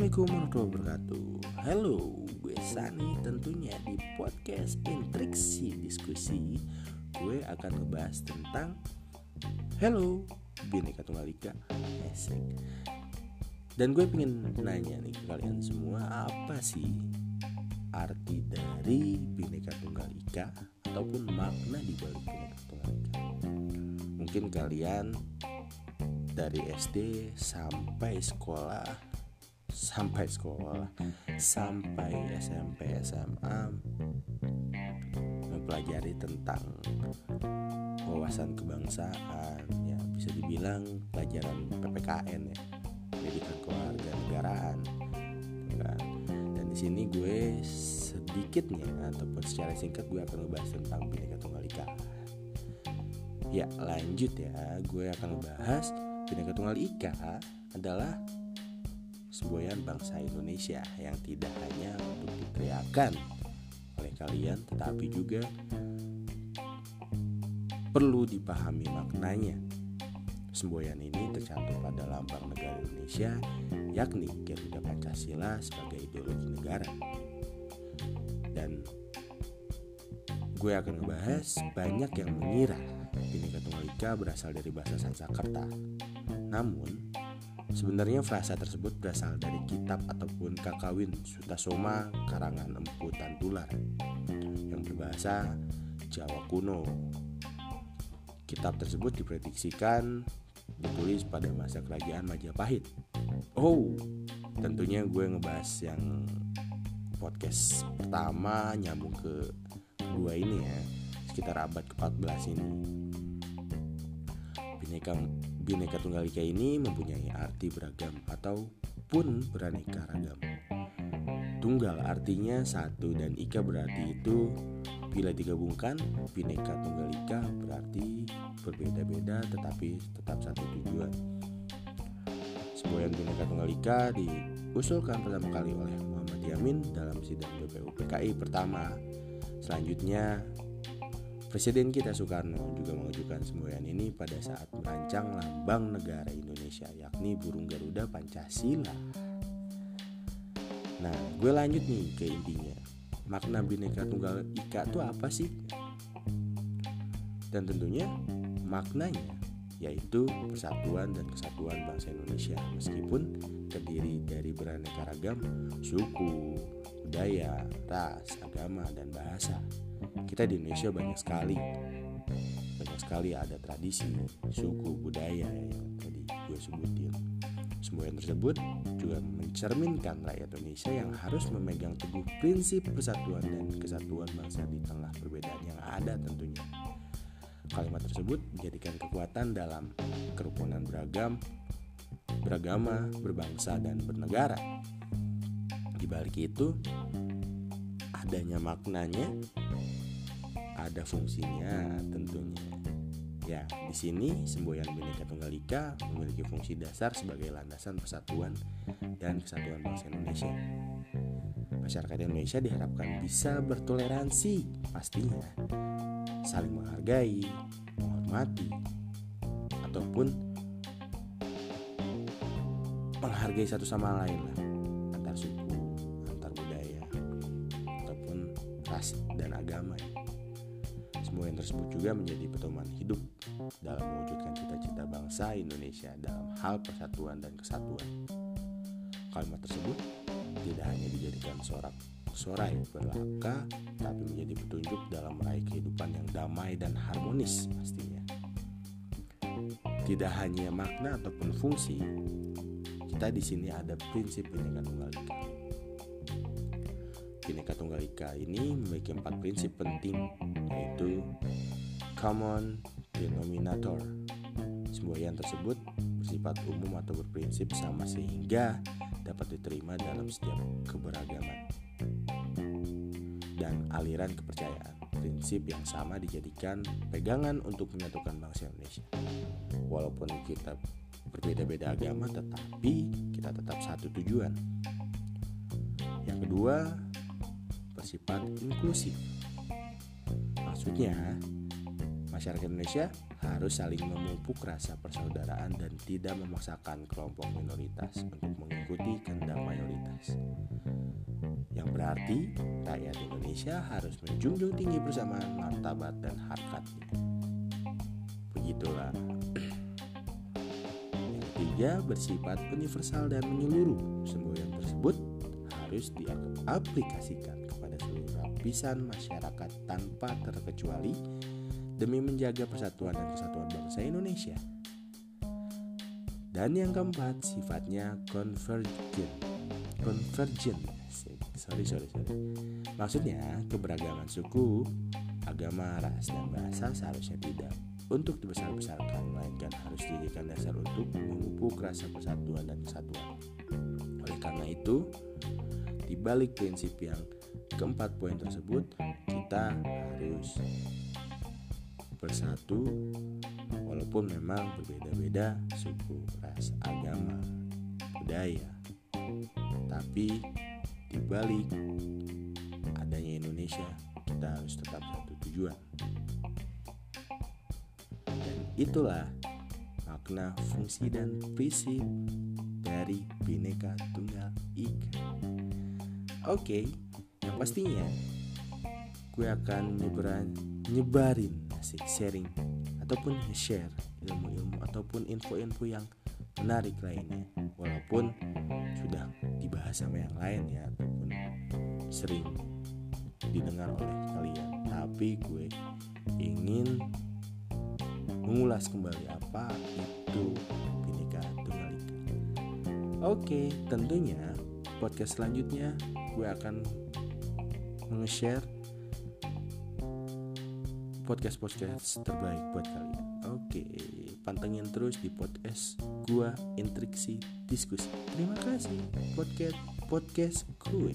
Assalamualaikum warahmatullahi wabarakatuh. Halo, gue Sani tentunya di podcast Intriksi Diskusi. Gue akan ngebahas tentang Hello, Bineka Tunggal Ika. Esek Dan gue pengen nanya nih ke kalian semua Apa sih arti dari Bineka Tunggal Ika Ataupun makna di balik Bineka Tunggal Ika? Mungkin kalian dari SD sampai sekolah sampai sekolah. Sampai SMP SMA mempelajari tentang wawasan kebangsaan ya. Bisa dibilang pelajaran PPKN ya. Pendidikan keluarga negaraan kan. Dan di sini gue sedikitnya ataupun secara singkat gue akan membahas tentang Bhinneka Tunggal Ika. Ya lanjut ya. Gue akan membahas Bhinneka Tunggal Ika adalah semboyan bangsa Indonesia yang tidak hanya untuk diteriakan oleh kalian tetapi juga perlu dipahami maknanya. Semboyan ini tercantum pada lambang negara Indonesia yakni Garuda Pancasila sebagai ideologi negara. Dan gue akan membahas banyak yang mengira Bhinneka Tunggal Ika berasal dari bahasa Sanskerta. Namun, Sebenarnya frasa tersebut berasal dari kitab ataupun kakawin Sutasoma karangan Empu Tantular yang berbahasa Jawa kuno. Kitab tersebut diprediksikan ditulis pada masa kerajaan Majapahit. Oh, tentunya gue ngebahas yang podcast pertama nyambung ke kedua ini ya, sekitar abad ke-14 ini. Bineka Bineka Tunggal Ika ini mempunyai arti beragam ataupun beraneka ragam. Tunggal artinya satu dan Ika berarti itu bila digabungkan Bineka Tunggal Ika berarti berbeda-beda tetapi tetap satu tujuan. Semboyan Bineka Tunggal Ika diusulkan pertama kali oleh Muhammad Yamin dalam sidang BPU PKI pertama. Selanjutnya Presiden kita Soekarno juga mengajukan semboyan ini pada saat merancang lambang negara Indonesia yakni burung Garuda Pancasila. Nah, gue lanjut nih ke intinya. Makna Bhinneka Tunggal Ika itu apa sih? Dan tentunya maknanya yaitu persatuan dan kesatuan bangsa Indonesia meskipun terdiri dari beraneka ragam suku, budaya, ras, agama, dan bahasa kita di Indonesia banyak sekali. Banyak sekali ada tradisi suku budaya yang tadi gue sebutin. Semua yang tersebut juga mencerminkan rakyat Indonesia yang harus memegang teguh prinsip persatuan dan kesatuan bangsa di tengah perbedaan yang ada tentunya. Kalimat tersebut menjadikan kekuatan dalam kerukunan beragam beragama, berbangsa, dan bernegara. Di balik itu, adanya maknanya ada fungsinya tentunya. Ya, di sini semboyan Bhinneka Tunggal Ika memiliki fungsi dasar sebagai landasan persatuan dan kesatuan bangsa Indonesia. Masyarakat Indonesia diharapkan bisa bertoleransi, pastinya saling menghargai, menghormati, ataupun menghargai satu sama lain lah antar suku, antar budaya, ataupun ras dan agama. Ya. Yang tersebut juga menjadi pedoman hidup dalam mewujudkan cita-cita bangsa Indonesia dalam hal persatuan dan kesatuan. Kalimat tersebut tidak hanya dijadikan sorak sorai belaka, tapi menjadi petunjuk dalam meraih kehidupan yang damai dan harmonis pastinya. Tidak hanya makna ataupun fungsi, kita di sini ada prinsip Bhinneka Tunggal Ika. Bhinneka Tunggal Ika ini memiliki empat prinsip penting yaitu common denominator. Semboyan tersebut bersifat umum atau berprinsip sama sehingga dapat diterima dalam setiap keberagaman dan aliran kepercayaan. Prinsip yang sama dijadikan pegangan untuk menyatukan bangsa Indonesia. Walaupun kita berbeda-beda agama, tetapi kita tetap satu tujuan. Yang kedua, bersifat inklusif Maksudnya, Masyarakat Indonesia harus saling memupuk rasa persaudaraan dan tidak memaksakan kelompok minoritas untuk mengikuti kehendak mayoritas. Yang berarti rakyat Indonesia harus menjunjung tinggi bersamaan martabat dan harkatnya. Begitulah. Yang ketiga bersifat universal dan menyeluruh. Semboyan tersebut harus diaplikasikan lapisan masyarakat tanpa terkecuali demi menjaga persatuan dan kesatuan bangsa Indonesia. Dan yang keempat, sifatnya convergent. Convergent. Sorry, sorry, sorry. Maksudnya, keberagaman suku, agama, ras, dan bahasa seharusnya tidak untuk dibesar-besarkan, melainkan harus dijadikan dasar untuk memupuk rasa persatuan dan kesatuan. Oleh karena itu, di balik prinsip yang keempat poin tersebut, kita harus bersatu walaupun memang berbeda-beda suku, ras, agama, budaya. Tapi di balik adanya Indonesia, kita harus tetap satu tujuan. Dan itulah makna fungsi dan prinsip dari Bhinneka Tunggal Ika. Oke, yang pastinya gue akan nyebarin, nyebarin asik sharing ataupun share ilmu-ilmu ataupun info-info yang menarik lainnya. Walaupun sudah dibahas sama yang lain ya ataupun sering didengar oleh kalian. Tapi gue ingin mengulas kembali apa itu Bhinneka Tunggal Ika. Oke tentunya podcast selanjutnya gue akan nge-share podcast-podcast terbaik buat kalian. Oke, pantengin terus di podcast gua Intriksi Diskusi. Terima kasih podcast podcast gue.